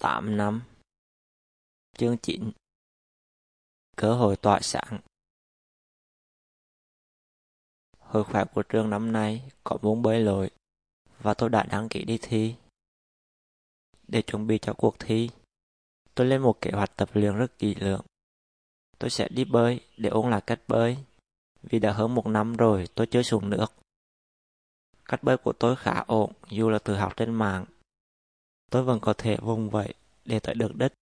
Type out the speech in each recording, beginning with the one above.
8 năm Chương 9 Cơ hội tỏa sáng Hội khỏe của trường năm nay có môn bơi lội và tôi đã đăng ký đi thi. Để chuẩn bị cho cuộc thi, tôi lên một kế hoạch tập luyện rất kỹ lưỡng. Tôi sẽ đi bơi để ôn lại cách bơi, vì đã hơn một năm rồi tôi chưa xuống nước. Cách bơi của tôi khá ổn dù là từ học trên mạng. Tôi vẫn có thể vùng vẫy để tới được đích.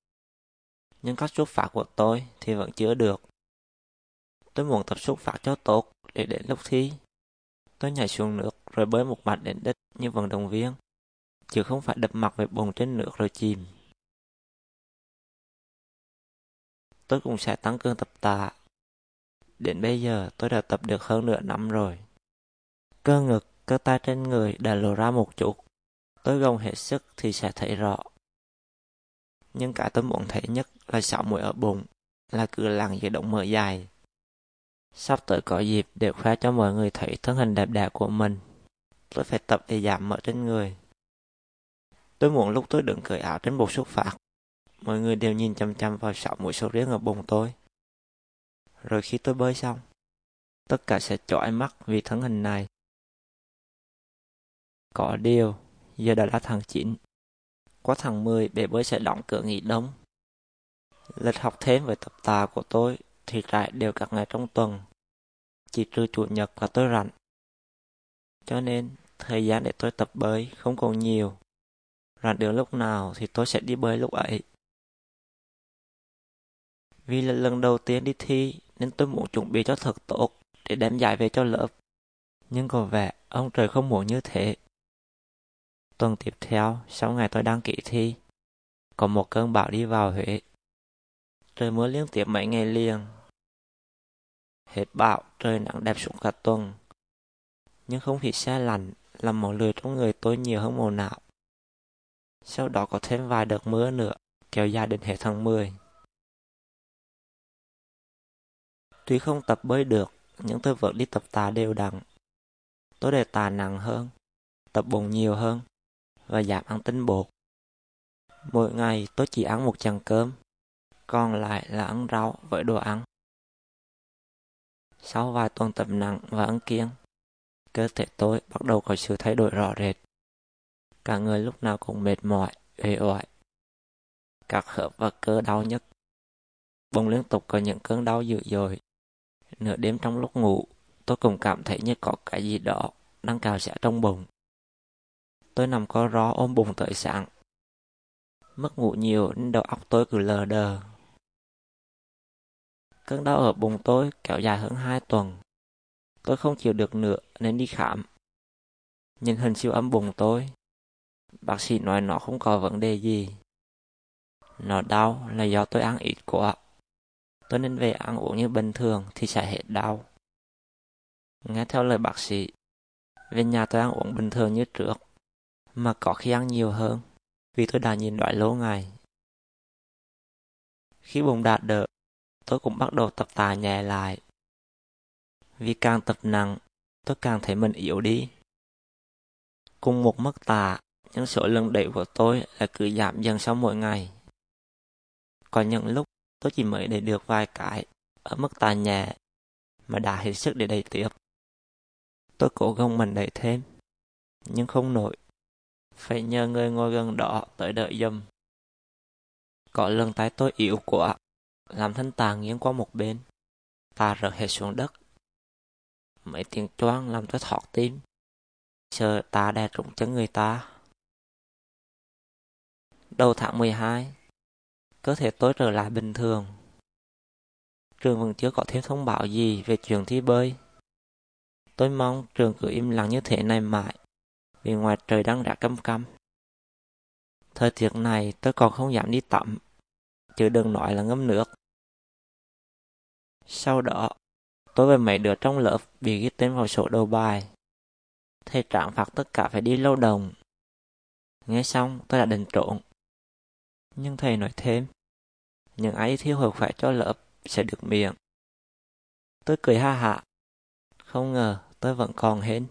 Nhưng cách xuất phát của tôi thì vẫn chưa được. Tôi muốn tập xuất phát cho tốt để đến lúc thi. Tôi nhảy xuống nước rồi bơi một mạch đến đích như vận động viên, chứ không phải đập mặt về bồn trên nước rồi chìm. Tôi cũng sẽ tăng cường tập tạ. Đến bây giờ tôi đã tập được hơn nửa năm rồi. Cơ ngực, cơ tay trên người đã lộ ra một chút tới gông hết sức thì sẽ thấy rõ. Nhưng cả tôi muốn thấy nhất là sọ mũi ở bụng, là cửa lặng giữa động mở dài. Sắp tới có dịp để khoe cho mọi người thấy thân hình đẹp đẽ của mình. Tôi phải tập để giảm mỡ trên người. Tôi muốn lúc tôi đựng cởi áo trên bục xuất phát, mọi người đều nhìn chăm chăm vào sọ mũi sầu riêng ở bụng tôi. Rồi khi tôi bơi xong, tất cả sẽ chói mắt vì thân hình này. Có điều, giờ đã là tháng 9. Qua tháng 10, bể bơi sẽ đóng cửa nghỉ đông. Lịch học thêm với tập tà của tôi thì trải đều các ngày trong tuần. Chỉ trừ chủ nhật và tôi rảnh. Cho nên, thời gian để tôi tập bơi không còn nhiều. Rảnh được lúc nào thì tôi sẽ đi bơi lúc ấy. Vì là lần đầu tiên đi thi nên tôi muốn chuẩn bị cho thật tốt để đem giải về cho lớp. Nhưng có vẻ ông trời không muốn như thế. Tuần tiếp theo, sau ngày tôi đăng ký thi, có một cơn bão đi vào Huế. Trời mưa liên tiếp mấy ngày liền. Hết bão, trời nắng đẹp xuống cả tuần. Nhưng không khí xe lạnh làm mọi lười trong người tôi nhiều hơn mùa nào. Sau đó có thêm vài đợt mưa nữa, kéo dài đến hết tháng 10. Tuy không tập bơi được, nhưng tôi vẫn đi tập tạ đều đặn. Tôi để tạ nặng hơn, tập bụng nhiều hơn và giảm ăn tinh bột. Mỗi ngày tôi chỉ ăn một chén cơm, còn lại là ăn rau với đồ ăn. Sau vài tuần tập nặng và ăn kiêng, cơ thể tôi bắt đầu có sự thay đổi rõ rệt. Cả người lúc nào cũng mệt mỏi, uể oải. Các khớp và cơ đau nhất. Bụng liên tục có những cơn đau dữ dội. Nửa đêm trong lúc ngủ, tôi cũng cảm thấy như có cái gì đó đang cào xẻ trong bụng. Tôi nằm co ro ôm bụng tới sáng. Mất ngủ nhiều nên đầu óc tôi cứ lờ đờ. Cơn đau ở bụng tôi kéo dài hơn 2 tuần. Tôi không chịu được nữa nên đi khám. Nhìn hình siêu âm bụng tôi. Bác sĩ nói nó không có vấn đề gì. Nó đau là do tôi ăn ít quá. Tôi nên về ăn uống như bình thường thì sẽ hết đau. Nghe theo lời bác sĩ, về nhà tôi ăn uống bình thường như trước mà có khi ăn nhiều hơn, vì tôi đã nhìn đói lâu ngày. Khi bụng đạt đỡ, tôi cũng bắt đầu tập tạ nhẹ lại. Vì càng tập nặng, tôi càng thấy mình yếu đi. Cùng một mức tạ, nhưng số lần đẩy của tôi là cứ giảm dần sau mỗi ngày. Có những lúc tôi chỉ mới đẩy được vài cái ở mức tạ nhẹ mà đã hết sức để đẩy tiếp. Tôi cố gắng mình đẩy thêm, nhưng không nổi phải nhờ người ngồi gần đó tới đợi dùm. Có lần tay tôi yếu quá, làm thân tà nghiêng qua một bên, ta rớt hết xuống đất. Mấy tiếng choang làm tôi thọt tim, sợ ta đè trúng chân người ta. Đầu tháng 12, cơ thể tôi trở lại bình thường. Trường vẫn chưa có thêm thông báo gì về chuyện thi bơi. Tôi mong trường cứ im lặng như thế này mãi vì ngoài trời đang đã căm căm. Thời tiết này tôi còn không dám đi tắm, chứ đừng nói là ngâm nước. Sau đó, tôi và mấy đứa trong lớp bị ghi tên vào sổ đầu bài. Thầy trạng phạt tất cả phải đi lâu đồng. Nghe xong, tôi đã định trộn. Nhưng thầy nói thêm, những ai thiếu hợp khỏe cho lớp sẽ được miệng. Tôi cười ha hạ. Không ngờ tôi vẫn còn hên.